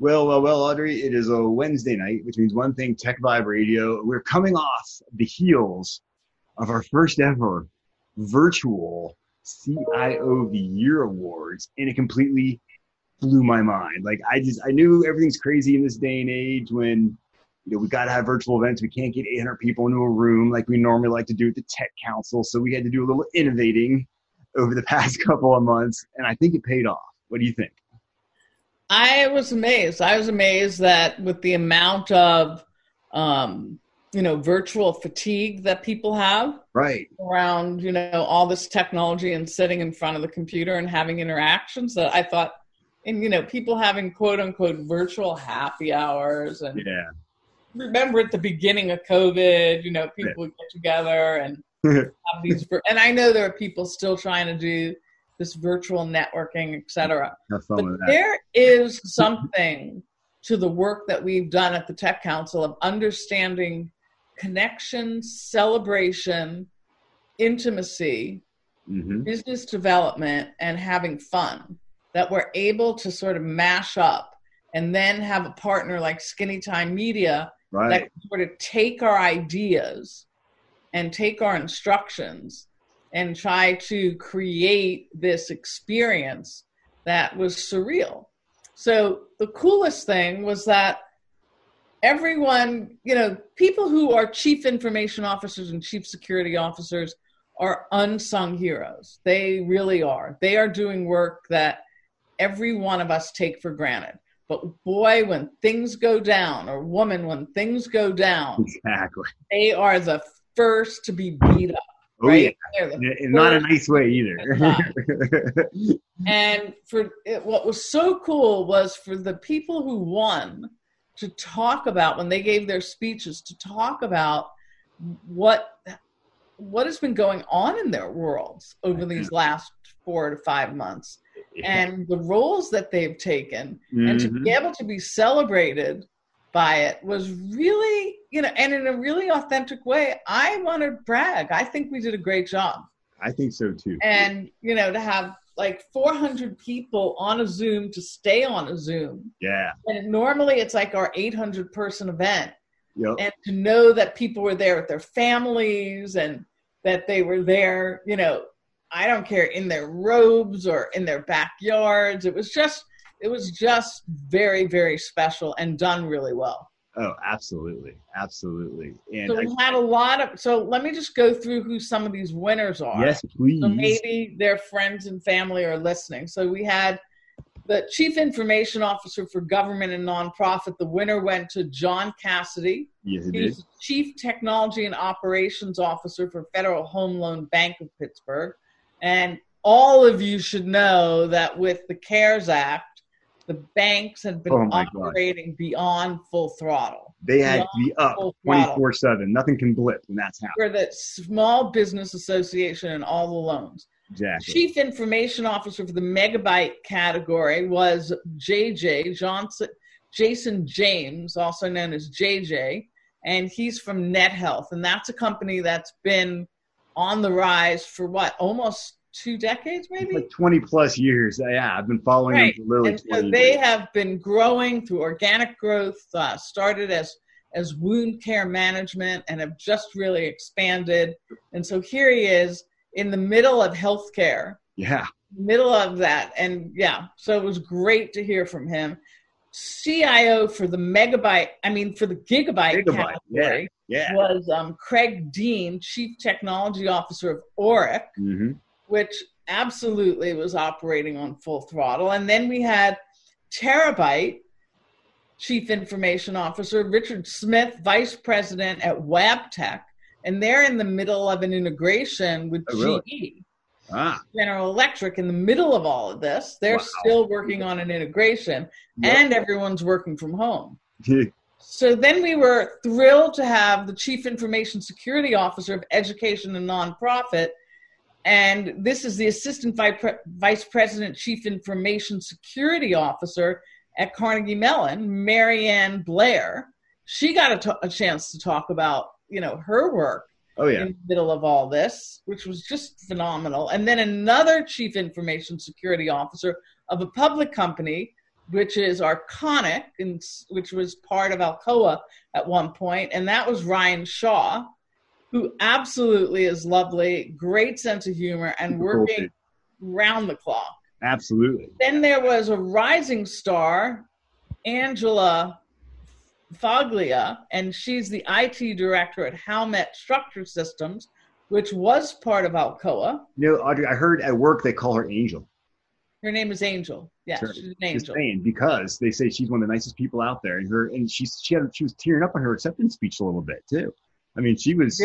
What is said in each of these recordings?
Well, well, well, Audrey, it is a Wednesday night, which means one thing Tech Vibe Radio. We're coming off the heels of our first ever virtual CIO of the Year Awards, and it completely blew my mind. Like, I just, I knew everything's crazy in this day and age when, you know, we got to have virtual events. We can't get 800 people into a room like we normally like to do at the Tech Council. So we had to do a little innovating over the past couple of months, and I think it paid off. What do you think? I was amazed. I was amazed that with the amount of, um, you know, virtual fatigue that people have, right, around you know all this technology and sitting in front of the computer and having interactions, that I thought, and you know, people having quote unquote virtual happy hours and yeah. Remember at the beginning of COVID, you know, people would get together and have these, and I know there are people still trying to do this virtual networking, etc. But there is something to the work that we've done at the Tech Council of understanding connection, celebration, intimacy, mm-hmm. business development, and having fun that we're able to sort of mash up and then have a partner like Skinny Time Media right. that can sort of take our ideas and take our instructions and try to create this experience that was surreal. So the coolest thing was that everyone, you know, people who are chief information officers and chief security officers are unsung heroes. They really are. They are doing work that every one of us take for granted. But boy, when things go down, or woman, when things go down, exactly, they are the first to be beat up. Oh, right? yeah. Not a nice way either. and for it, what was so cool was for the people who won to talk about when they gave their speeches to talk about what what has been going on in their worlds over these last four to five months and the roles that they've taken mm-hmm. and to be mm-hmm. able to be celebrated by it was really, you know, and in a really authentic way. I want to brag. I think we did a great job. I think so too. And, you know, to have like 400 people on a Zoom to stay on a Zoom. Yeah. And normally it's like our 800 person event. Yep. And to know that people were there with their families and that they were there, you know, I don't care in their robes or in their backyards. It was just it was just very very special and done really well. Oh absolutely. Absolutely. And so we I, had a lot of so let me just go through who some of these winners are. Yes please. So maybe their friends and family are listening. So we had the chief information officer for government and nonprofit. The winner went to john cassidy. Yes, it he's chief technology and operations officer for federal home loan bank of pittsburgh. And all of you should know that with the cares act the banks had been oh operating beyond full throttle. They had to be up 24 7. Nothing can blip when that's happening. For the Small Business Association and all the loans. Exactly. Chief Information Officer for the megabyte category was JJ Johnson, Jason James, also known as JJ, and he's from NetHealth, and that's a company that's been on the rise for what almost two decades, maybe like twenty plus years. Yeah, I've been following right. them for literally. And so they years. have been growing through organic growth. Uh, started as as wound care management and have just really expanded. And so here he is in the middle of healthcare. Yeah. Middle of that. And yeah, so it was great to hear from him. CIO for the megabyte, I mean, for the gigabyte, gigabyte category yeah, yeah. was um, Craig Dean, Chief Technology Officer of Oric. Mm-hmm which absolutely was operating on full throttle. And then we had Terabyte, Chief Information Officer, Richard Smith, Vice President at Wabtec, and they're in the middle of an integration with oh, GE. Ah. General Electric in the middle of all of this. They're wow. still working on an integration, yep. and everyone's working from home. so then we were thrilled to have the Chief Information Security Officer of Education and Nonprofit, and this is the Assistant Vice President, Chief Information Security Officer at Carnegie Mellon, Mary Ann Blair. She got a, t- a chance to talk about, you know, her work oh, yeah. in the middle of all this, which was just phenomenal. And then another Chief Information Security Officer of a public company, which is Arconic, and which was part of Alcoa at one point, and that was Ryan Shaw, who absolutely is lovely, great sense of humor, and working round the clock. Absolutely. Then there was a rising star, Angela Foglia, and she's the IT director at Howmet Structure Systems, which was part of Alcoa. You know, Audrey, I heard at work they call her Angel. Her name is Angel. Yes, she's an angel. Saying because they say she's one of the nicest people out there, and her and she's she had she was tearing up on her acceptance speech a little bit too. I mean, she was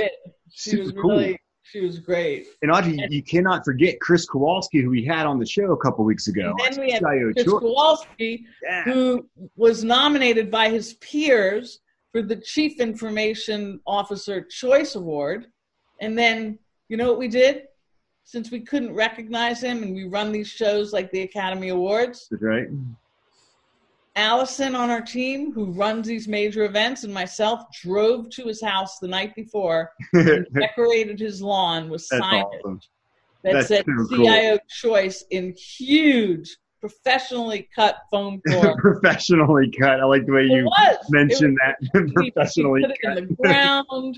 she super was really, cool. She was great. And Audrey, and, you cannot forget Chris Kowalski, who we had on the show a couple weeks ago. And then we had Chris Kowalski, yeah. who was nominated by his peers for the Chief Information Officer Choice Award. And then, you know what we did? Since we couldn't recognize him and we run these shows like the Academy Awards. That's right. Allison on our team, who runs these major events, and myself drove to his house the night before and decorated his lawn with signage awesome. that That's said CIO cool. choice in huge, professionally cut foam core. professionally cut. I like the way you mentioned was, that. professionally put cut. it in the ground,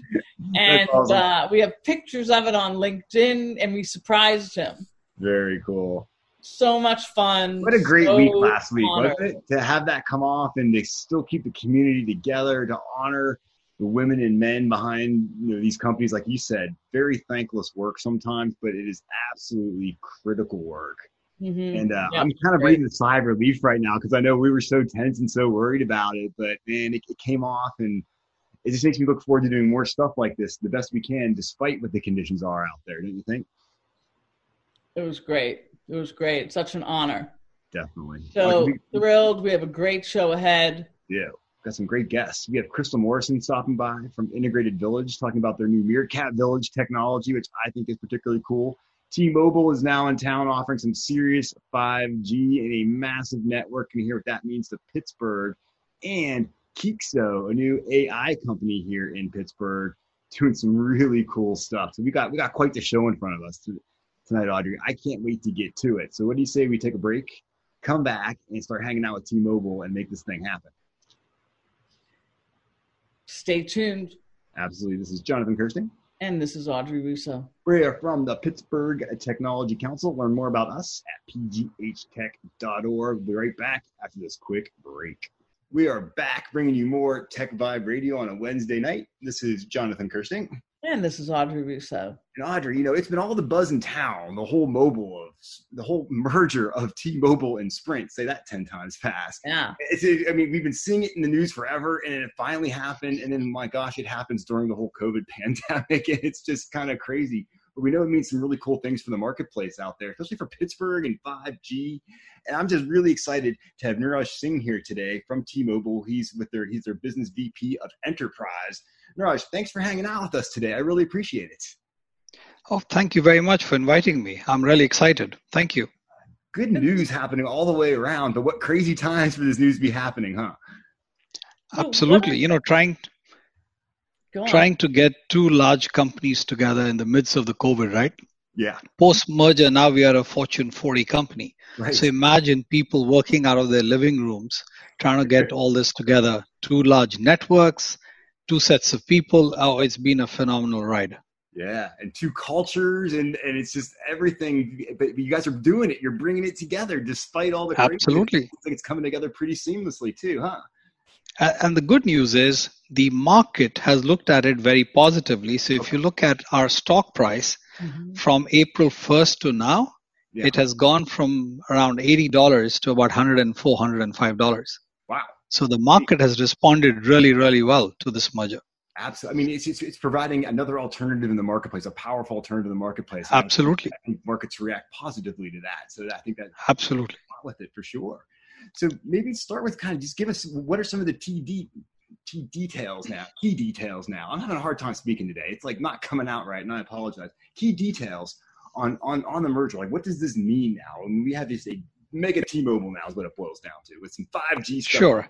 and awesome. uh, we have pictures of it on LinkedIn, and we surprised him. Very cool so much fun. What a great so week last week, honored. wasn't it? To have that come off and to still keep the community together, to honor the women and men behind you know these companies, like you said, very thankless work sometimes, but it is absolutely critical work. Mm-hmm. And uh, yeah, I'm kind of breathing a sigh of relief right now because I know we were so tense and so worried about it, but man, it, it came off and it just makes me look forward to doing more stuff like this the best we can, despite what the conditions are out there. Don't you think? It was great. It was great. Such an honor. Definitely. So we, thrilled. We have a great show ahead. Yeah. Got some great guests. We have Crystal Morrison stopping by from Integrated Village talking about their new Meerkat Village technology, which I think is particularly cool. T-Mobile is now in town offering some serious 5G and a massive network. And hear what that means to Pittsburgh. And Keekso, a new AI company here in Pittsburgh, doing some really cool stuff. So we got we got quite the show in front of us tonight, Audrey. I can't wait to get to it. So, what do you say we take a break, come back, and start hanging out with T Mobile and make this thing happen? Stay tuned. Absolutely. This is Jonathan Kersting. And this is Audrey Russo. We are from the Pittsburgh Technology Council. Learn more about us at pghtech.org. We'll be right back after this quick break. We are back bringing you more Tech Vibe Radio on a Wednesday night. This is Jonathan Kersting. And this is Audrey Russo. And Audrey, you know, it's been all the buzz in town, the whole mobile of the whole merger of T-Mobile and Sprint. Say that ten times fast. Yeah. It's, I mean, we've been seeing it in the news forever, and it finally happened. And then, my gosh, it happens during the whole COVID pandemic, and it's just kind of crazy. But we know it means some really cool things for the marketplace out there, especially for Pittsburgh and 5G. And I'm just really excited to have Niraj Singh here today from T-Mobile. He's with their he's their business VP of Enterprise. Niraj, thanks for hanging out with us today. I really appreciate it. Oh, thank you very much for inviting me. I'm really excited. Thank you. Good news happening all the way around, but what crazy times for this news to be happening, huh? Absolutely. You know, trying trying to get two large companies together in the midst of the COVID, right? Yeah. Post merger, now we are a Fortune 40 company. Right. So imagine people working out of their living rooms, trying to get all this together. Two large networks, two sets of people. Oh, it's been a phenomenal ride. Yeah, and two cultures, and and it's just everything. But you guys are doing it. You're bringing it together, despite all the absolutely. It's like it's coming together pretty seamlessly too, huh? And the good news is the market has looked at it very positively. So if you look at our stock price mm-hmm. from April 1st to now, yeah. it has gone from around $80 to about $104, $105. Wow. So the market has responded really, really well to this merger. Absolutely. I mean, it's, it's, it's providing another alternative in the marketplace, a powerful alternative in the marketplace. Absolutely. I think markets react positively to that. So I think that absolutely with it for sure. So maybe start with kind of just give us what are some of the TD key details now, key details now. I'm having a hard time speaking today. It's like not coming out right, and I apologize. Key details on on on the merger. Like, what does this mean now? I mean, we have this a mega T-Mobile now is what it boils down to with some 5G stuff. Sure.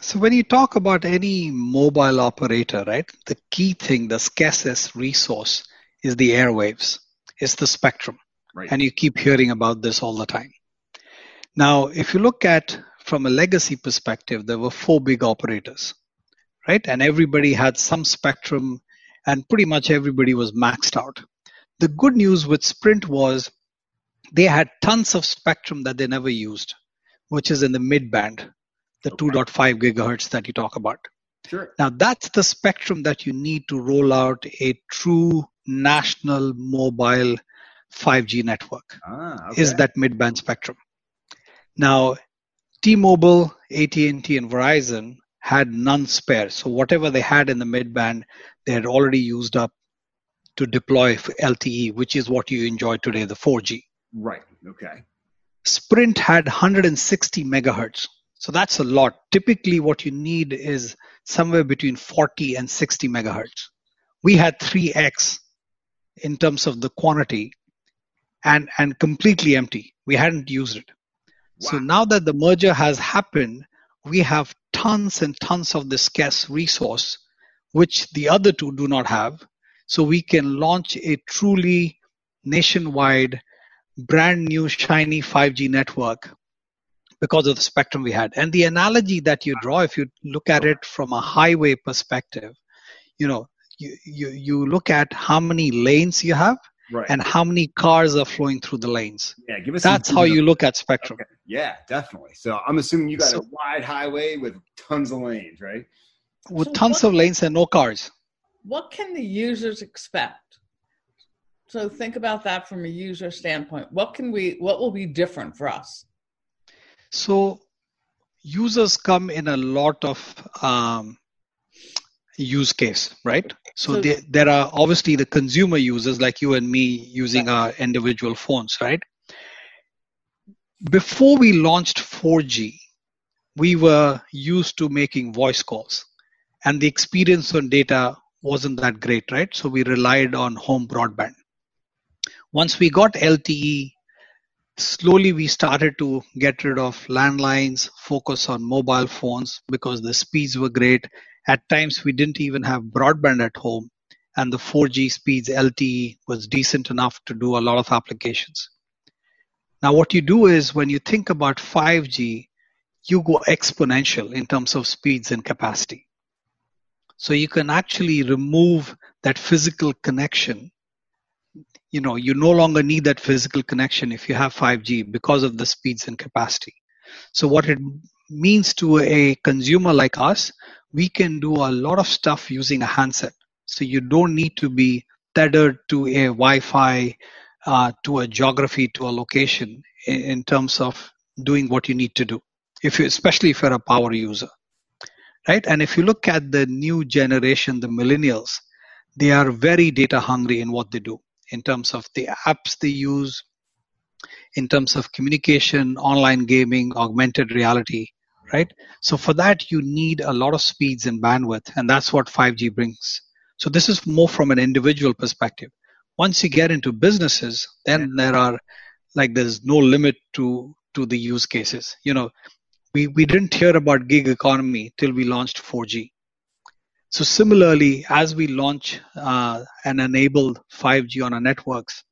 So when you talk about any mobile operator, right, the key thing, the scarcest resource is the airwaves, is the spectrum. Right. And you keep hearing about this all the time. Now, if you look at from a legacy perspective, there were four big operators, right? And everybody had some spectrum, and pretty much everybody was maxed out. The good news with Sprint was they had tons of spectrum that they never used, which is in the mid band, the okay. 2.5 gigahertz that you talk about. Sure. Now, that's the spectrum that you need to roll out a true national mobile 5G network. Ah, okay. Is that mid-band spectrum? Now, T-Mobile, AT&T, and Verizon had none spare. So whatever they had in the mid-band, they had already used up to deploy LTE, which is what you enjoy today, the 4G. Right. Okay. Sprint had 160 megahertz. So that's a lot. Typically, what you need is somewhere between 40 and 60 megahertz. We had 3x in terms of the quantity and, and completely empty. We hadn't used it. Wow. So now that the merger has happened, we have tons and tons of this scarce resource, which the other two do not have. So we can launch a truly nationwide, brand new, shiny 5G network because of the spectrum we had. And the analogy that you draw, if you look at it from a highway perspective, you know, you, you, you look at how many lanes you have right. and how many cars are flowing through the lanes. Yeah, give us. That's how you look at spectrum. Okay. Yeah, definitely. So I'm assuming you got so, a wide highway with tons of lanes, right? With so tons what, of lanes and no cars. What can the users expect? So think about that from a user standpoint. What can we? What will be different for us? So users come in a lot of um, use case, right? So, so there, there are obviously the consumer users like you and me using our individual phones, right? Before we launched 4G, we were used to making voice calls and the experience on data wasn't that great, right? So we relied on home broadband. Once we got LTE, slowly we started to get rid of landlines, focus on mobile phones because the speeds were great at times, we didn't even have broadband at home, and the 4G speeds LTE was decent enough to do a lot of applications. Now, what you do is when you think about 5G, you go exponential in terms of speeds and capacity. So you can actually remove that physical connection. You know, you no longer need that physical connection if you have 5G because of the speeds and capacity. So what it means to a consumer like us, we can do a lot of stuff using a handset. So you don't need to be tethered to a Wi-Fi, uh, to a geography, to a location in, in, terms of doing what you need to do. If you, especially if you're a power user, right? And if you look at the new generation, the millennials, they are very data hungry in what they do in terms of the apps they use, in terms of communication, online gaming, augmented reality right? So for that, you need a lot of speeds and bandwidth, and that's what 5G brings. So this is more from an individual perspective. Once you get into businesses, then there are like there's no limit to to the use cases. You know, we we didn't hear about gig economy till we launched 4G. So similarly, as we launch uh, and enable 5G on our networks,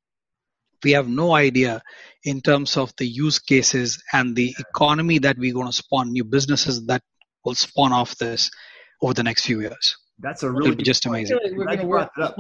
we have no idea in terms of the use cases and the economy that we're going to spawn new businesses that will spawn off this over the next few years. That's a really just amazing. We're going to work up,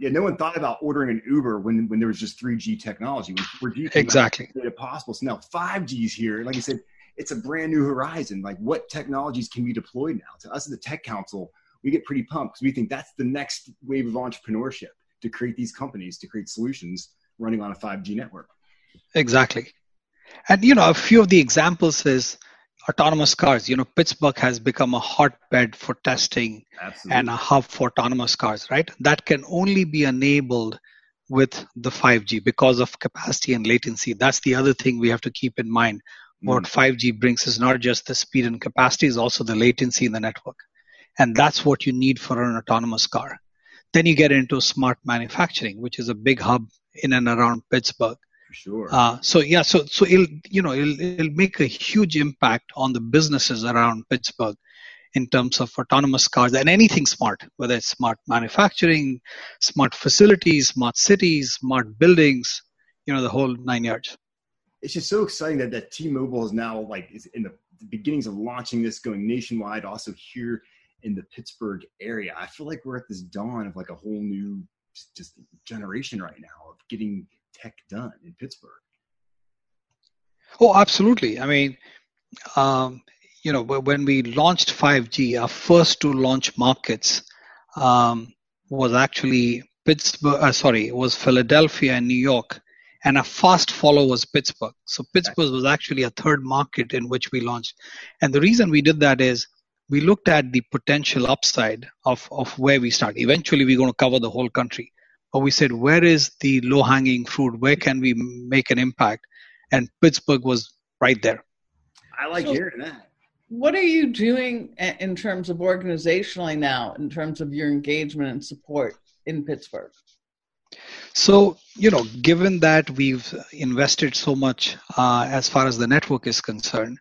yeah, no one thought about ordering an Uber when, when there was just 3G technology. When 4G exactly made it possible. So now 5G is here. Like I said, it's a brand new horizon. Like what technologies can be deployed now? To us at the Tech Council, we get pretty pumped because we think that's the next wave of entrepreneurship to create these companies, to create solutions running on a 5G network. Exactly. And, you know, a few of the examples is autonomous cars. You know, Pittsburgh has become a hotbed for testing Absolutely. and a hub for autonomous cars, right? That can only be enabled with the 5G because of capacity and latency. That's the other thing we have to keep in mind. What 5G mm. brings is not just the speed and capacity, is also the latency in the network. And that's what you need for an autonomous car. Then you get into smart manufacturing, which is a big hub in and around Pittsburgh. Sure. Uh, so yeah, so so it'll you know it'll, it'll make a huge impact on the businesses around Pittsburgh in terms of autonomous cars and anything smart, whether it's smart manufacturing, smart facilities, smart cities, smart buildings, you know, the whole nine yards. it's just so exciting that that T-Mobile is now like is in the beginnings of launching this, going nationwide, also here in the Pittsburgh area. I feel like we're at this dawn of like a whole new just generation right now of getting tech done in Pittsburgh. Oh, absolutely. I mean, um, you know, when we launched 5G, our first two launch markets um, was actually Pittsburgh. Uh, sorry, was Philadelphia and New York, and a fast follow was Pittsburgh. So Pittsburgh was actually a third market in which we launched. And the reason we did that is we looked at the potential upside of, of where we start. Eventually, we're going to cover the whole country. But we said, where is the low hanging fruit? Where can we make an impact? And Pittsburgh was right there. I like so, hearing that. What are you doing in terms of organizationally now, in terms of your engagement and support in Pittsburgh? So, you know, given that we've invested so much uh, as far as the network is concerned,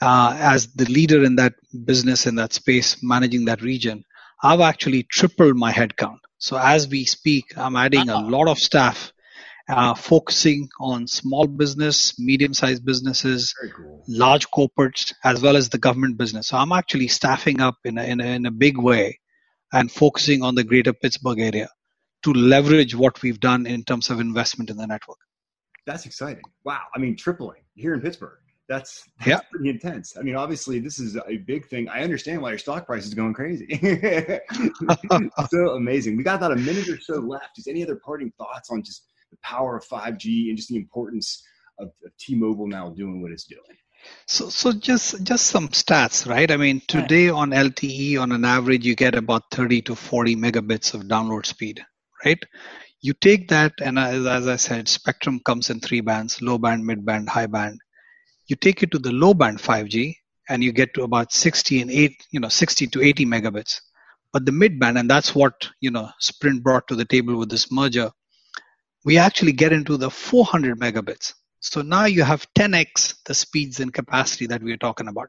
uh, as the leader in that business, in that space, managing that region, I've actually tripled my headcount. So, as we speak, I'm adding a uh-huh. lot of staff uh, focusing on small business, medium sized businesses, cool. large corporates, as well as the government business. So, I'm actually staffing up in a, in a, in a big way and focusing on the greater Pittsburgh area to leverage what we've done in terms of investment in the network. That's exciting. Wow. I mean, tripling here in Pittsburgh. That's, that's yeah. pretty intense. I mean, obviously, this is a big thing. I understand why your stock price is going crazy. so amazing. We got about a minute or so left. Is any other parting thoughts on just the power of 5G and just the importance of, of T-Mobile now doing what it's doing? So, so just just some stats, right? I mean, today on LTE, on an average, you get about 30 to 40 megabits of download speed right? You take that, and as, as I said, spectrum comes in three bands low band, mid band, high band. You take it to the low band 5G, and you get to about 60 and 8, you know, 60 to 80 megabits. But the mid band, and that's what, you know, Sprint brought to the table with this merger, we actually get into the 400 megabits. So now you have 10x the speeds and capacity that we are talking about.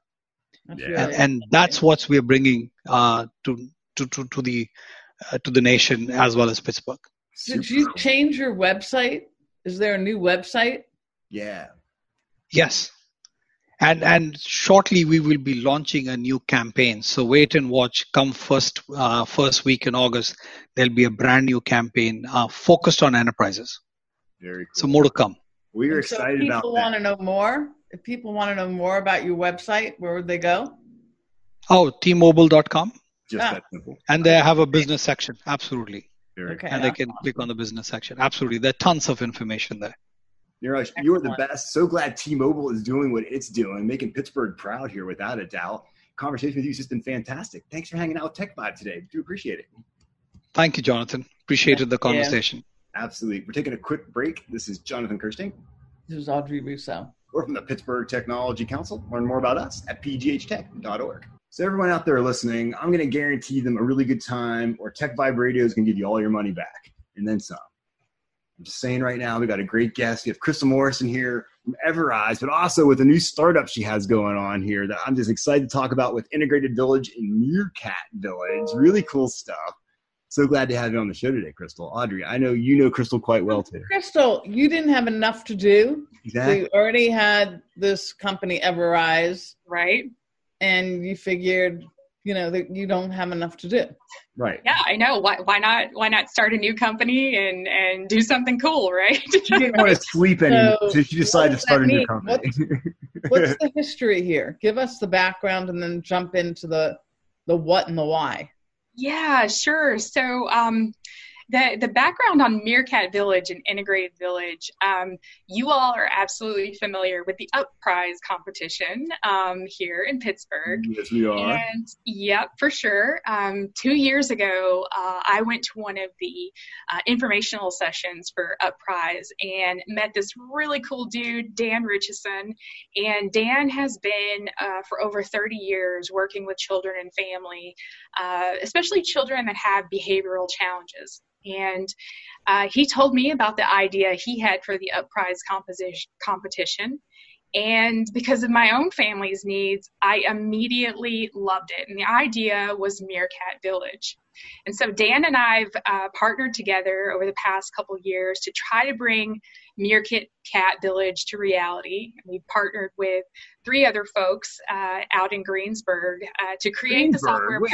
Yeah. And, and, that's what we're bringing uh, to, to, to, to the uh, to the nation as well as Pittsburgh. Did you change your website? Is there a new website? Yeah. Yes. And and shortly we will be launching a new campaign. So wait and watch. Come first uh, first week in August, there'll be a brand new campaign uh, focused on enterprises. Very cool. So more to come. We are excited so about People want to know more. If people want to know more about your website, where would they go? Oh, tmobile.com. Just ah. that simple. And they have a business section. Absolutely. Very okay. And they can click on the business section. Absolutely. There are tons of information there. Niraj, you're the best. So glad T-Mobile is doing what it's doing, making Pittsburgh proud here without a doubt. Conversation with you has just been fantastic. Thanks for hanging out with Tech Vibe today. Do appreciate it. Thank you, Jonathan. Appreciated the conversation. Yeah. Absolutely. We're taking a quick break. This is Jonathan Kersting. This is Audrey Russo. We're from the Pittsburgh Technology Council. Learn more about us at pghtech.org. So everyone out there listening, I'm going to guarantee them a really good time, or Tech Vibe Radio is going to give you all your money back and then some. I'm just saying right now, we got a great guest. We have Crystal Morrison here from Everise, but also with a new startup she has going on here that I'm just excited to talk about with Integrated Village in Meerkat Village. Really cool stuff. So glad to have you on the show today, Crystal. Audrey, I know you know Crystal quite well too. Crystal, you didn't have enough to do. Exactly. So you already had this company Everise, right? and you figured you know that you don't have enough to do. Right. Yeah i know. Why, why not why not start a new company and and do something cool right? She didn't want to sleep anymore so, so she decided to start a new company. What's, what's the history here? Give us the background and then jump into the the what and the why. Yeah sure. So um the the background on Meerkat Village and Integrated Village, um, you all are absolutely familiar with the Upprize competition um, here in Pittsburgh. Yes, we are. And yep, for sure. Um, two years ago, uh, I went to one of the uh, informational sessions for Upprize and met this really cool dude, Dan Richardson. And Dan has been uh, for over 30 years working with children and family, uh, especially children that have behavioral challenges. And uh, he told me about the idea he had for the Upprize composition competition. And because of my own family's needs, I immediately loved it. And the idea was Meerkat Village. And so Dan and I've uh, partnered together over the past couple years to try to bring Meerkat Cat Village to reality. We've partnered with three other folks uh, out in Greensburg uh, to create the software. Wait,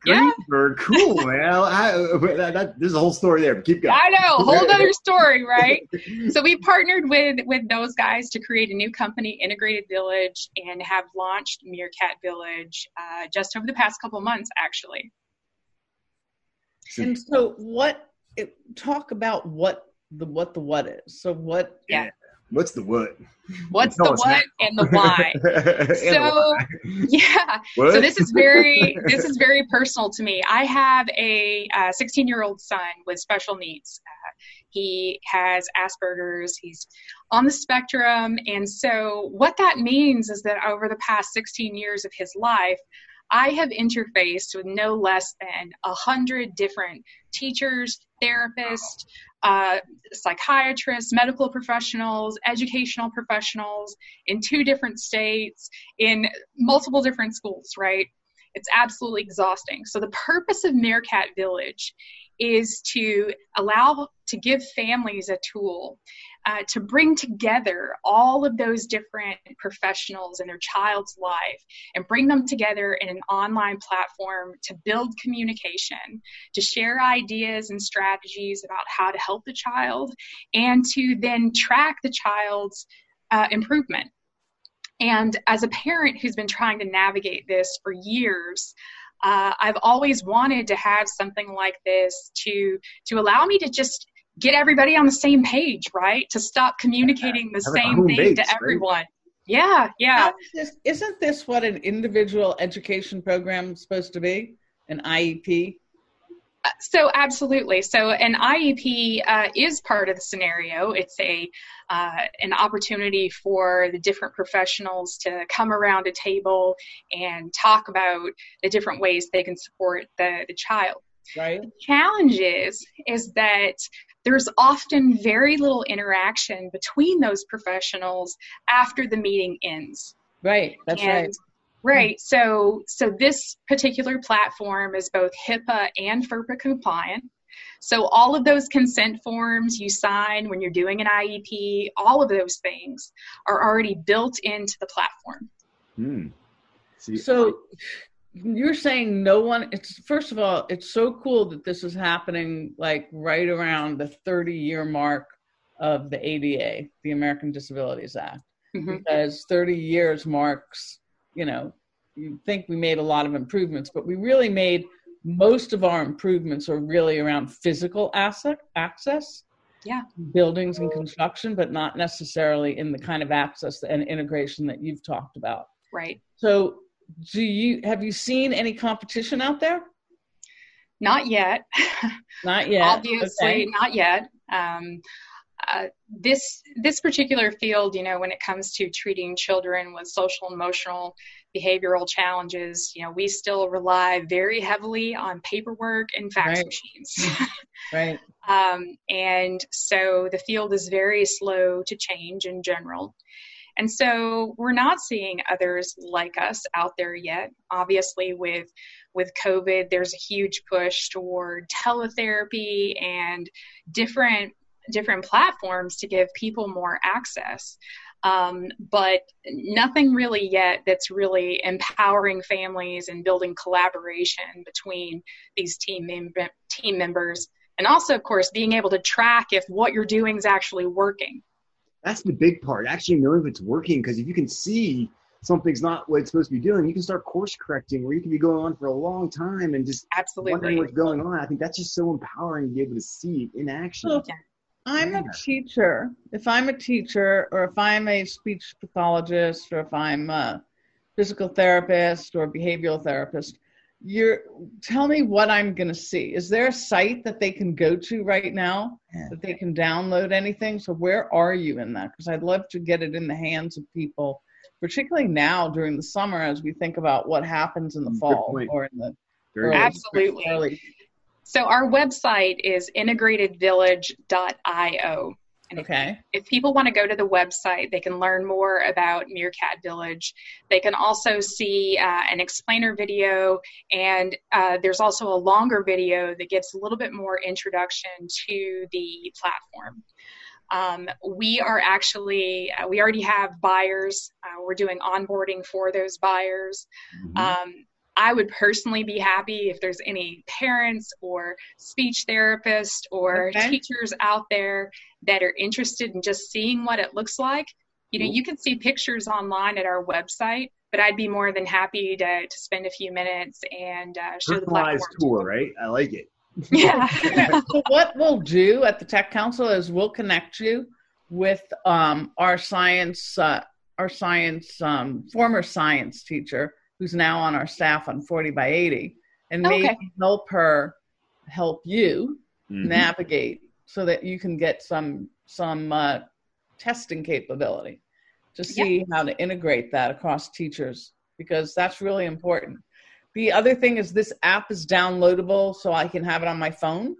Greensburg, yeah. cool, man. I, that, that, there's a whole story there. But Keep going. I know, whole other story, right? so we partnered with with those guys to create a new company, Integrated Village, and have launched Meerkat Village uh, just over the past couple months, actually. And so, what? It, talk about what the what the what is. So what? Yeah. What's the what? What's the what and the why? and so why. yeah. What? So this is very this is very personal to me. I have a 16 year old son with special needs. Uh, he has Asperger's. He's on the spectrum, and so what that means is that over the past 16 years of his life, I have interfaced with no less than a hundred different teachers, therapists, uh, psychiatrists, medical professionals, educational professionals in two different states, in multiple different schools, right? It's absolutely exhausting. So, the purpose of Meerkat Village is to allow to give families a tool uh, to bring together all of those different professionals in their child's life and bring them together in an online platform to build communication, to share ideas and strategies about how to help the child, and to then track the child's uh, improvement. And as a parent who's been trying to navigate this for years, uh, I've always wanted to have something like this to to allow me to just get everybody on the same page, right? To stop communicating the same thing base, to everyone. Right? Yeah, yeah. This, isn't this what an individual education program is supposed to be? An IEP? Uh, so absolutely. So an IEP uh, is part of the scenario. It's a uh, an opportunity for the different professionals to come around a table and talk about the different ways they can support the, the child. Right. The challenge is is that there's often very little interaction between those professionals after the meeting ends. Right, that's and, right. Right. So so this particular platform is both HIPAA and FERPA compliant. So all of those consent forms you sign when you're doing an IEP, all of those things are already built into the platform. Hmm. See, so you're saying no one it's first of all it's so cool that this is happening like right around the 30 year mark of the ada the american disabilities act. Mm-hmm. because 30 years marks you know you think we made a lot of improvements but we really made most of our improvements are really around physical asset access. Yeah. Buildings and construction but not necessarily in the kind of access and integration that you've talked about. Right. So do you have you seen any competition out there? Not yet. Not yet. Obviously, okay. not yet. Um, uh, this this particular field, you know, when it comes to treating children with social, emotional, behavioral challenges, you know, we still rely very heavily on paperwork and fax right. machines. right. Um, and so the field is very slow to change in general. And so we're not seeing others like us out there yet. Obviously, with with COVID, there's a huge push toward teletherapy and different different platforms to give people more access. Um, but nothing really yet that's really empowering families and building collaboration between these team mem- team members, and also, of course, being able to track if what you're doing is actually working that's the big part. Actually knowing if it's working, because if you can see something's not what it's supposed to be doing, you can start course correcting, where you can be going on for a long time and just absolutely wondering what's going on. I think that's just so empowering to be able to see it in action. So, I'm yeah. a teacher. If I'm a teacher, or if I'm a speech pathologist, or if I'm a physical therapist or behavioral therapist, you're tell me what I'm going to see. Is there a site that they can go to right now yeah. that they can download anything? So where are you in that? Because I'd love to get it in the hands of people, particularly now during the summer as we think about what happens in the fall or in the early, absolutely. Early. So our website is integratedvillage.io. And okay. If, if people want to go to the website, they can learn more about Meerkat Village. They can also see uh, an explainer video, and uh, there's also a longer video that gives a little bit more introduction to the platform. Um, we are actually, uh, we already have buyers. Uh, we're doing onboarding for those buyers. Mm-hmm. Um, I would personally be happy if there's any parents or speech therapists or okay. teachers out there that are interested in just seeing what it looks like. You know, you can see pictures online at our website, but I'd be more than happy to, to spend a few minutes and uh, show the platform. tour, right? I like it. Yeah. so what we'll do at the Tech Council is we'll connect you with um, our science, uh, our science um, former science teacher who's now on our staff on 40 by 80 and maybe okay. help her help you mm-hmm. navigate so that you can get some some uh, testing capability to see yep. how to integrate that across teachers because that's really important the other thing is this app is downloadable so i can have it on my phone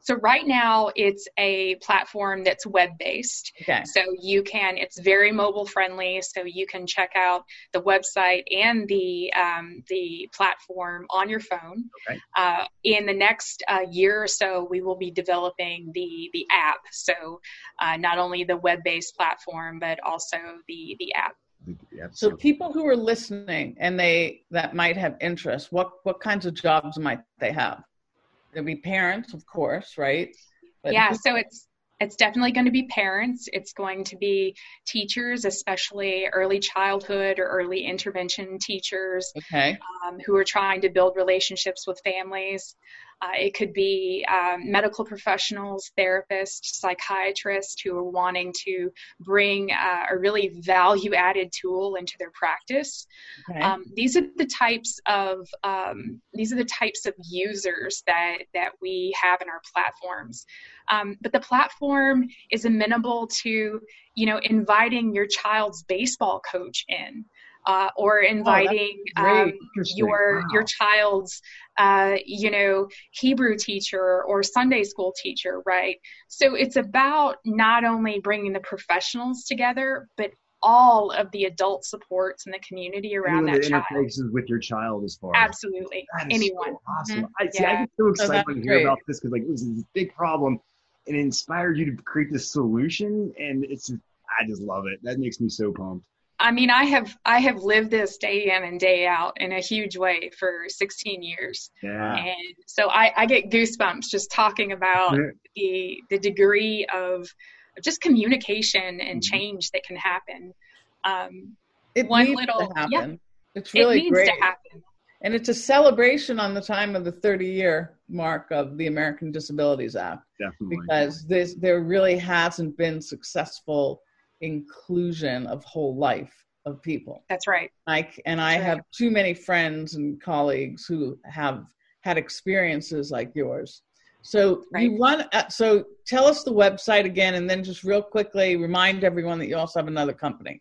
so right now it's a platform that's web based. Okay. So you can, it's very mobile friendly. So you can check out the website and the um, the platform on your phone. Okay. Uh, in the next uh, year or so, we will be developing the the app. So uh, not only the web based platform, but also the the app. So people who are listening and they that might have interest, what what kinds of jobs might they have? There'll be parents, of course, right? But yeah, so it's it's definitely going to be parents. It's going to be teachers, especially early childhood or early intervention teachers, okay. um, who are trying to build relationships with families. Uh, it could be um, medical professionals, therapists, psychiatrists who are wanting to bring uh, a really value added tool into their practice. Okay. Um, these are the types of um, these are the types of users that that we have in our platforms. Um, but the platform is amenable to you know inviting your child's baseball coach in uh, or oh, inviting oh, um, your wow. your child's uh, you know Hebrew teacher or Sunday school teacher, right? So it's about not only bringing the professionals together, but all of the adult supports in the community around Anyone that, that child. interfaces with your child as far absolutely anyone so awesome mm-hmm. I, see, yeah. I get so excited oh, to hear about this because like it was this big problem and it inspired you to create this solution and it's I just love it that makes me so pumped I mean, I have I have lived this day in and day out in a huge way for 16 years. Yeah. And so I, I get goosebumps just talking about yeah. the the degree of just communication and mm-hmm. change that can happen. Um, it one needs little, to happen. Yeah, it's really it needs great. to happen. And it's a celebration on the time of the 30 year mark of the American Disabilities Act. Definitely. Because this, there really hasn't been successful inclusion of whole life of people. That's right. Like, and That's I right. have too many friends and colleagues who have had experiences like yours. So right. you want uh, so tell us the website again, and then just real quickly remind everyone that you also have another company.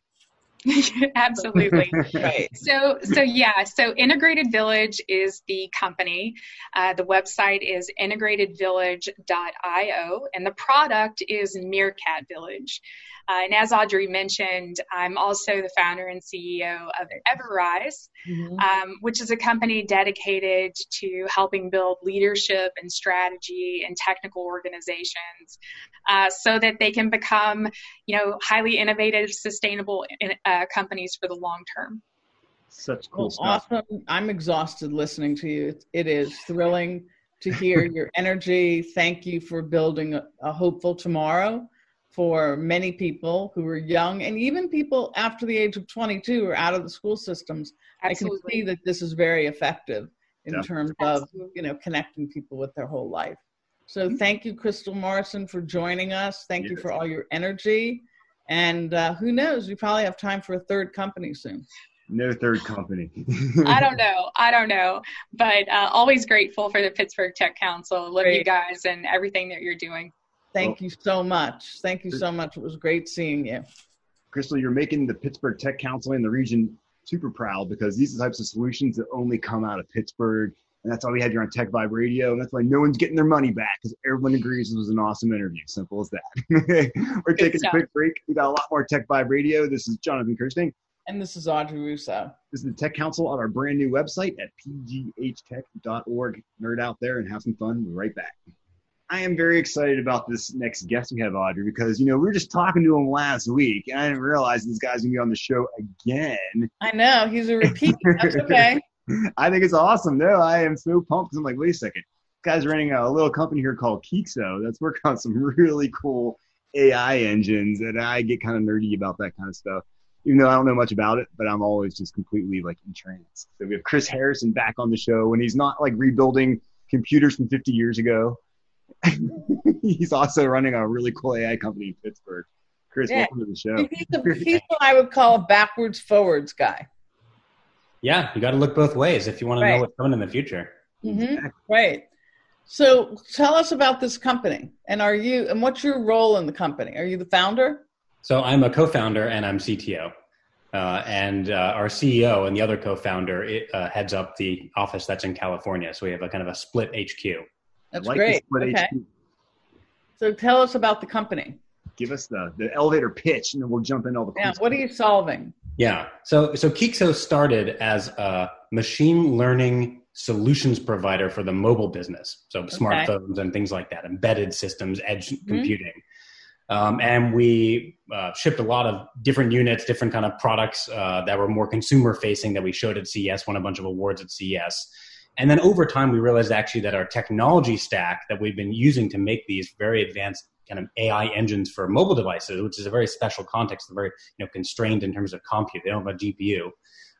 Absolutely. right. So, so yeah. So, Integrated Village is the company. Uh, the website is integratedvillage.io, and the product is Meerkat Village. Uh, and as Audrey mentioned, I'm also the founder and CEO of Everrise, mm-hmm. um, which is a company dedicated to helping build leadership and strategy and technical organizations uh, so that they can become, you know, highly innovative, sustainable uh, companies for the long term. Such cool well, stuff. Awesome. I'm exhausted listening to you. it is thrilling to hear your energy. Thank you for building a, a hopeful tomorrow for many people who are young and even people after the age of 22 are out of the school systems. Absolutely. I can see that this is very effective in yeah. terms of you know connecting people with their whole life. So mm-hmm. thank you, Crystal Morrison, for joining us. Thank yes. you for all your energy. And uh, who knows, we probably have time for a third company soon. No third company. I don't know. I don't know. But uh, always grateful for the Pittsburgh Tech Council. Love Great. you guys and everything that you're doing. Thank well, you so much. Thank you so much. It was great seeing you. Crystal, you're making the Pittsburgh Tech Council and the region super proud because these are the types of solutions that only come out of Pittsburgh And that's why we had you on Tech Vibe Radio. And that's why no one's getting their money back because everyone agrees this was an awesome interview. Simple as that. We're taking a quick break. We got a lot more Tech Vibe Radio. This is Jonathan Kersting. And this is Audrey Russo. This is the Tech Council on our brand new website at pghtech.org. Nerd out there and have some fun. We'll be right back. I am very excited about this next guest we have, Audrey, because you know we were just talking to him last week, and I didn't realize this guy's gonna be on the show again. I know he's a repeat. That's okay. I think it's awesome. No, I am so pumped. I'm like, wait a second. This guy's running a little company here called Keekso that's working on some really cool AI engines, and I get kind of nerdy about that kind of stuff. Even though I don't know much about it, but I'm always just completely like entranced. So we have Chris Harrison back on the show, and he's not like rebuilding computers from 50 years ago. he's also running a really cool AI company in Pittsburgh. Chris, yeah. welcome to the show. He's, a, he's what I would call a backwards forwards guy. Yeah, you got to look both ways if you want to know what's coming in the future. Mm-hmm. Right. So tell us about this company, and are you and what's your role in the company? Are you the founder? So I'm a co-founder and I'm CTO, uh, and uh, our CEO and the other co-founder it, uh, heads up the office that's in California. So we have a kind of a split HQ. That's like great. Okay. HQ. So tell us about the company. Give us the, the elevator pitch, and then we'll jump in all the. Yeah. What are you solving? Yeah. So so Qeexo started as a machine learning solutions provider for the mobile business, so okay. smartphones and things like that, embedded systems, edge mm-hmm. computing. Um, and we uh, shipped a lot of different units, different kind of products uh, that were more consumer facing that we showed at CES, won a bunch of awards at CES. And then over time, we realized actually that our technology stack that we've been using to make these very advanced kind of AI engines for mobile devices, which is a very special context, very you know constrained in terms of compute. They don't have a GPU.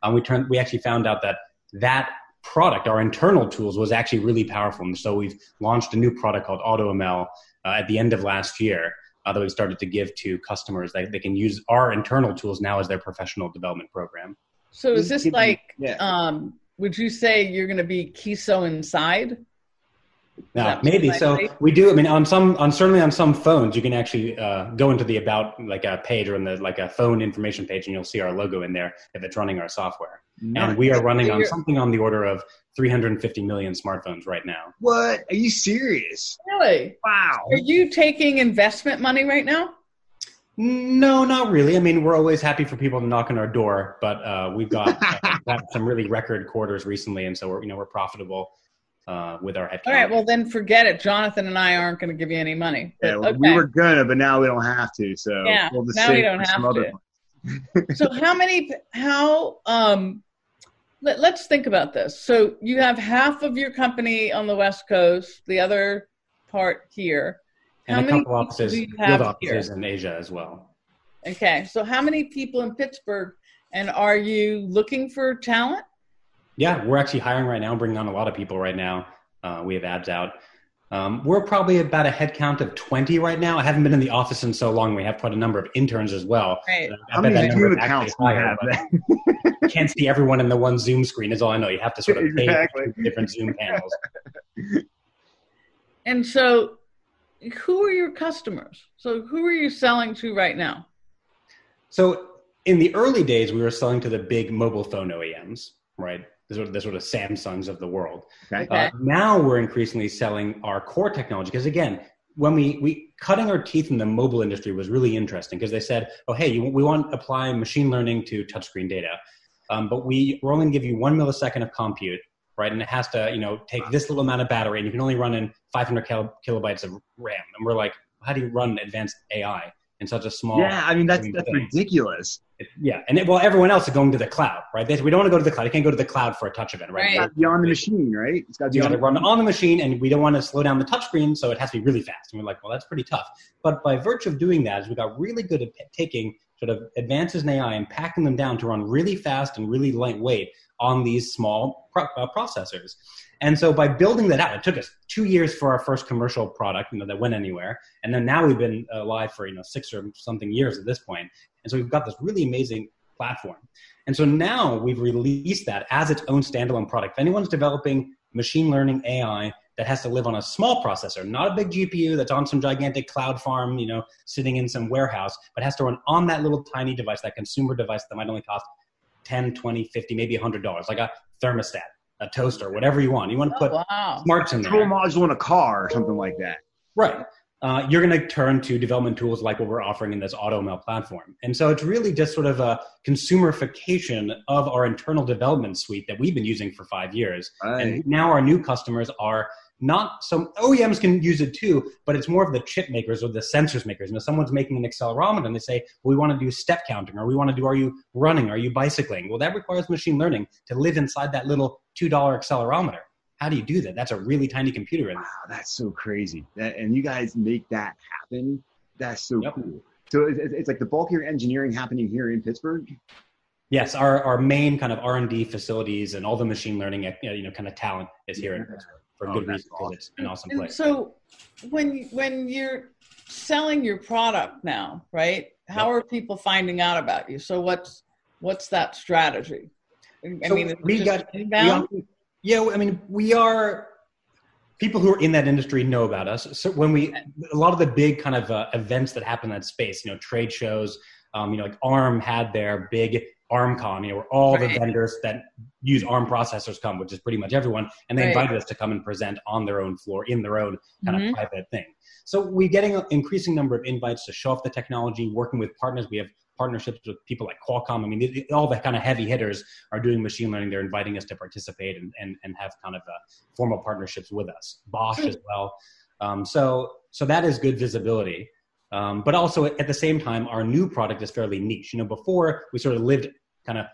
Um, we turned, we actually found out that that product, our internal tools, was actually really powerful. And so we've launched a new product called AutoML uh, at the end of last year uh, that we started to give to customers. They, they can use our internal tools now as their professional development program. So is this like, yeah. um, would you say you're going to be Qeexo inside? No, maybe. So we do. I mean, on some, on certainly on some phones, you can actually uh, go into the about like a page or in the like a phone information page, and you'll see our logo in there if it's running our software. Nice. And we are running on something on the order of 350 million smartphones right now. What? Are you serious? Really? Wow. Are you taking investment money right now? No, not really. I mean, we're always happy for people to knock on our door, but uh, we've got uh, some really record quarters recently, and so we're you know we're profitable uh, with our headcount. All right, well then forget it. Jonathan and I aren't going to give you any money. But, yeah, well, okay. we were gonna, but now we don't have to. So yeah, we'll now we don't have to. so how many? How um? Let, let's think about this. So you have half of your company on the West Coast, the other part here. How and a couple offices, field offices here? in Asia as well. Okay, so how many people in Pittsburgh? And are you looking for talent? Yeah, we're actually hiring right now, bringing on a lot of people right now. Uh, we have ads out. Um, we're probably about a headcount of 20 right now. I haven't been in the office in so long. We have quite a number of interns as well. Right. I, I bet that number is higher. you can't see everyone in the one Zoom screen is all I know. You have to sort of pay exactly. different Zoom panels. And so who are your customers? So who are you selling to right now? So in the early days, we were selling to the big mobile phone OEMs, right? The sort of, the sort of Samsungs of the world. Okay. Uh, now we're increasingly selling our core technology because again, when we we cutting our teeth in the mobile industry was really interesting because they said, oh hey, you, we want to apply machine learning to touchscreen data, um, but we we're only going to give you one millisecond of compute, right? And it has to you know take this little amount of battery, and you can only run in 500 kilobytes of RAM. And we're like, how do you run advanced AI? in such a small. Yeah, I mean that's that's ridiculous. It, yeah, and it, well, everyone else is going to the cloud, right? They, we don't want to go to the cloud. You can't go to the cloud for a touch event, right? right. Be on the machine, right? It's got to, to run on the machine, and we don't want to slow down the touchscreen, so it has to be really fast. And we're like, well, that's pretty tough. But by virtue of doing that, is we got really good at taking sort of advances in AI and packing them down to run really fast and really lightweight on these small pro- uh, processors. And so by building that out, it took us two years for our first commercial product, you know, that went anywhere. And then now we've been uh, alive for, you know, six or something years at this point. And so we've got this really amazing platform. And so now we've released that as its own standalone product. If anyone's developing machine learning AI that has to live on a small processor, not a big GPU that's on some gigantic cloud farm, you know, sitting in some warehouse, but has to run on that little tiny device, that consumer device that might only cost 10, 20, 50, maybe $100, like a thermostat a toaster, whatever you want. You want to put oh, wow. smarts in there. Control module in a car or something like that. Right. Uh, you're going to turn to development tools like what we're offering in this AutoML platform. And so it's really just sort of a consumerification of our internal development suite that we've been using for five years. Right. And now our new customers are not some OEMs can use it too, but it's more of the chip makers or the sensors makers. You know, someone's making an accelerometer and they say, well, we want to do step counting or we want to do, are you running? Are you bicycling? Well, that requires machine learning to live inside that little $2 accelerometer. How do you do that? That's a really tiny computer. Wow, that's so crazy. That, and you guys make that happen. That's so Yep. cool. So it's, it's like the bulk of your engineering happening here in Pittsburgh. Yes, our, our main kind of R and D facilities and all the machine learning, eh, you know, kind of talent is here in Pittsburgh for Oh, good that's reason. 'cause It's an awesome And place. so when when you're selling your product now, right? How are people finding out about you? So what's what's that strategy? I So mean, we got inbound? we- yeah. I mean, we are people who are in that industry know about us. So when we a lot of the big kind of uh, events that happen in that space, you know, trade shows, um, you know, like ARM had their big ARMCon, you know, where all the vendors that use ARM processors come, which is pretty much everyone, and they Right. invited us to come and present on their own floor in their own kind Mhm. of private thing. So we're getting an increasing number of invites to show off the technology, working with partners. We have partnerships with people like Qualcomm. I mean, the- all the kind of heavy hitters are doing machine learning. They're inviting us to participate and, and, and have kind of uh, formal partnerships with us. Bosch as well. Um, so so that is good visibility. Um, but also at the same time, our new product is fairly niche. You know, before we sort of lived kind of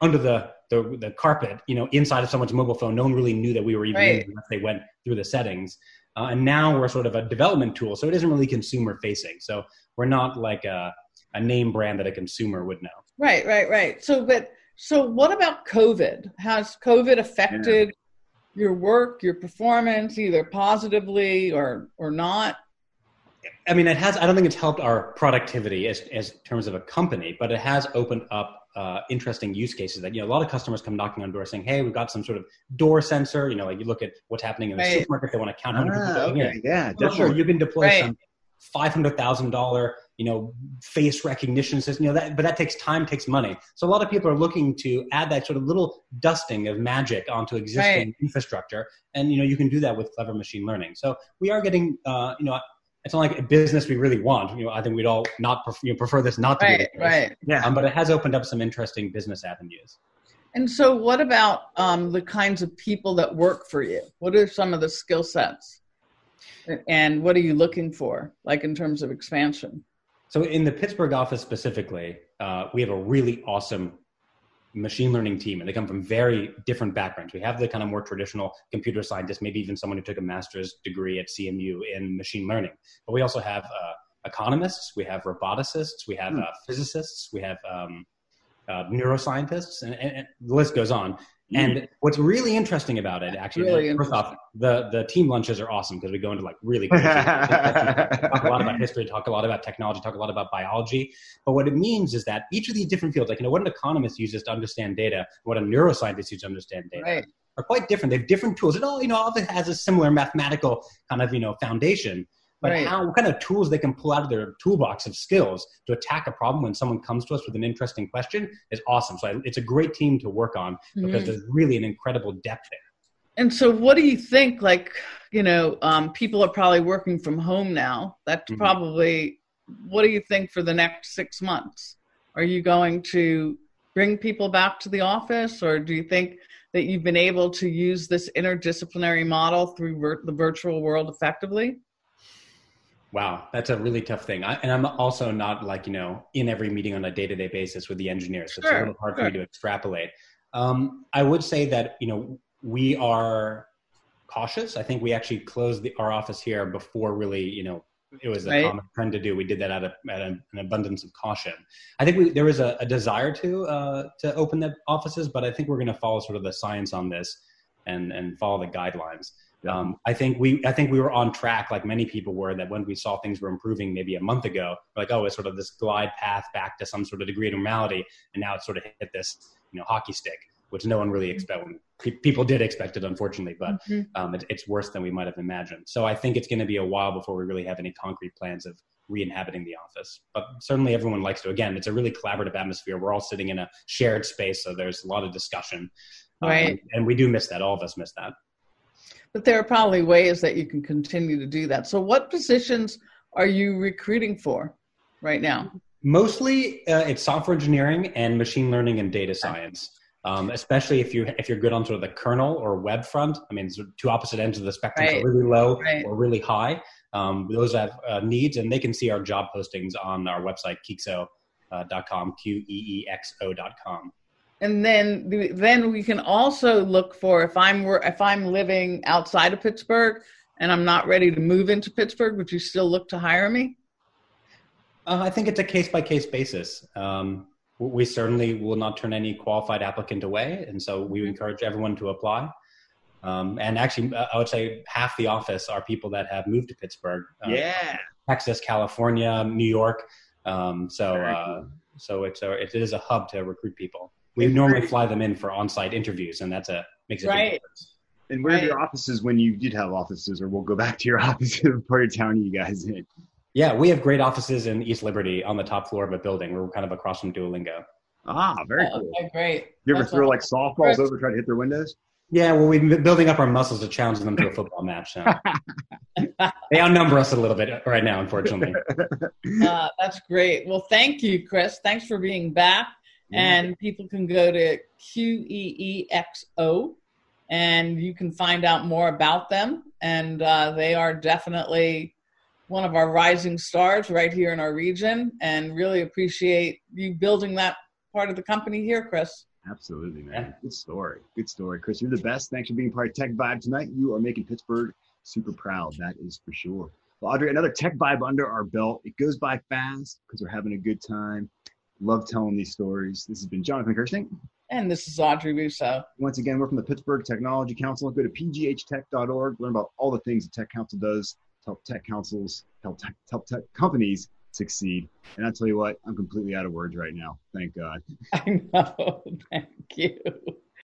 under the, the the carpet, you know, inside of someone's mobile phone. No one really knew that we were even Right. unless they went through the settings. Uh, and now we're sort of a development tool, so it isn't really consumer facing. So we're not like a, a name brand that a consumer would know. Right, right, right. So but so what about COVID? Has COVID affected your work, your performance, either positively or or not? I mean, it has. I don't think it's helped our productivity as as terms of a company, but it has opened up uh, interesting use cases. That you know, a lot of customers come knocking on doors saying, "Hey, we've got some sort of door sensor." You know, like you look at what's happening in the Right. supermarket, they want to count how many people Ah, are going okay. Yeah, Well, sure, definitely. you can deploy Right. some five hundred thousand dollar, you know, face recognition system. You know that, but that takes time, takes money. So a lot of people are looking to add that sort of little dusting of magic onto existing Right. infrastructure, and you know you can do that with clever machine learning. So we are getting, uh, you know. It's not like a business we really want. You know, I think we'd all not pref- you know, prefer this not to be Right, the case. right. Yeah. Um, but it has opened up some interesting business avenues. And so what about um, the kinds of people that work for you? What are some of the skill sets? And what are you looking for, like in terms of expansion? So in the Pittsburgh office specifically, uh, we have a really awesome machine learning team, and they come from very different backgrounds. We have the kind of more traditional computer scientist, maybe even someone who took a master's degree at CMU in machine learning. But we also have uh, economists, we have roboticists, we have Hmm. uh, physicists, we have um, uh, neuroscientists, and, and, and the list goes on. And what's really interesting about it, actually, Really first off, the the team lunches are awesome because we go into like really talk a lot about history, talk a lot about technology, talk a lot about biology. But what it means is that each of these different fields, like you know, what an economist uses to understand data, what a neuroscientist uses to understand data, Right. are quite different. They have different tools. It all you know, all of it has a similar mathematical kind of you know foundation. But Right. how what kind of tools they can pull out of their toolbox of skills to attack a problem when someone comes to us with an interesting question is awesome. So I, it's a great team to work on because Mhm. there's really an incredible depth there. And so, what do you think? Like, you know, um, people are probably working from home now. That's Mhm. probably. What do you think for the next six months? Are you going to bring people back to the office, or do you think that you've been able to use this interdisciplinary model through vir- the virtual world effectively? Wow, that's a really tough thing. I, and I'm also not like, you know, in every meeting on a day to day basis with the engineers. So it's a little hard for me to extrapolate. Um, I would say that, you know, we are cautious. I think we actually closed the, our office here before really, you know, it was a Right. common trend to do. We did that out of, out of an abundance of caution. I think we, there was a, a desire to uh, to open the offices, but I think we're going to follow sort of the science on this and and follow the guidelines. Um, I think we I think we were on track, like many people were, that when we saw things were improving maybe a month ago, like oh, it's sort of this glide path back to some sort of degree of normality, and now it's sort of hit this you know hockey stick, which no one really expected. People did expect it, unfortunately, but Mhm. um, it, it's worse than we might have imagined. So I think it's going to be a while before we really have any concrete plans of re-inhabiting the office. But certainly everyone likes to. Again, it's a really collaborative atmosphere. We're all sitting in a shared space, so there's a lot of discussion. Right. Um, and we do miss that. All of us miss that. But there are probably ways that you can continue to do that. So, what positions are you recruiting for right now? Mostly, uh, it's software engineering and machine learning and data science. Um, especially if you if you're good on sort of the kernel or web front. I mean, two opposite ends of the spectrum, right. so really low right. or really high. Um, those have uh, needs, and they can see our job postings on our website, Qeexo.com, uh, Q E E X O.com and then then we can also look for if I'm if I'm living outside of Pittsburgh and I'm not ready to move into Pittsburgh, would you still look to hire me? Uh, I think it's a case by case basis. Um, we certainly will not turn any qualified applicant away, and so we encourage everyone to apply. Um, and actually, uh, I would say half the office are people that have moved to Pittsburgh. Uh, yeah, Texas, California, New York. Um, so, uh, so it's a, it is a hub to recruit people we normally fly them in for on-site interviews, and that's a makes a right. difference. And where right. are your offices when you did have offices, or we'll go back to your offices, part of town you guys in? Yeah, we have great offices in East Liberty on the top floor of a building. We're kind of across from Duolingo. Ah, very oh, cool. Okay, great. You ever That's throw like softballs over, try to hit their windows? Yeah, well, we've been building up our muscles to challenge them to a football match. So. they outnumber us a little bit right now, unfortunately. Uh, that's great. Well, thank you, Chris. Thanks for being back and people can go to QEEXO and you can find out more about them. And uh, they are definitely one of our rising stars right here in our region and really appreciate you building that part of the company here, Chris. Absolutely, man. Good story. Good story. Chris, you're the best. Thanks for being part of Tech Vibe tonight. You are making Pittsburgh super proud. That is for sure. Well, Audrey, another Tech Vibe under our belt. It goes by fast because we're having a good time. Love telling these stories. This has been Jonathan Kersting. And this is Audrey Russo. Once again, we're from the Pittsburgh Technology Council. Go to pghtech.org, learn about all the things the Tech Council does to help tech councils, help tech, help tech companies succeed. And I tell you what, I'm completely out of words right now. Thank God. I know. Thank you.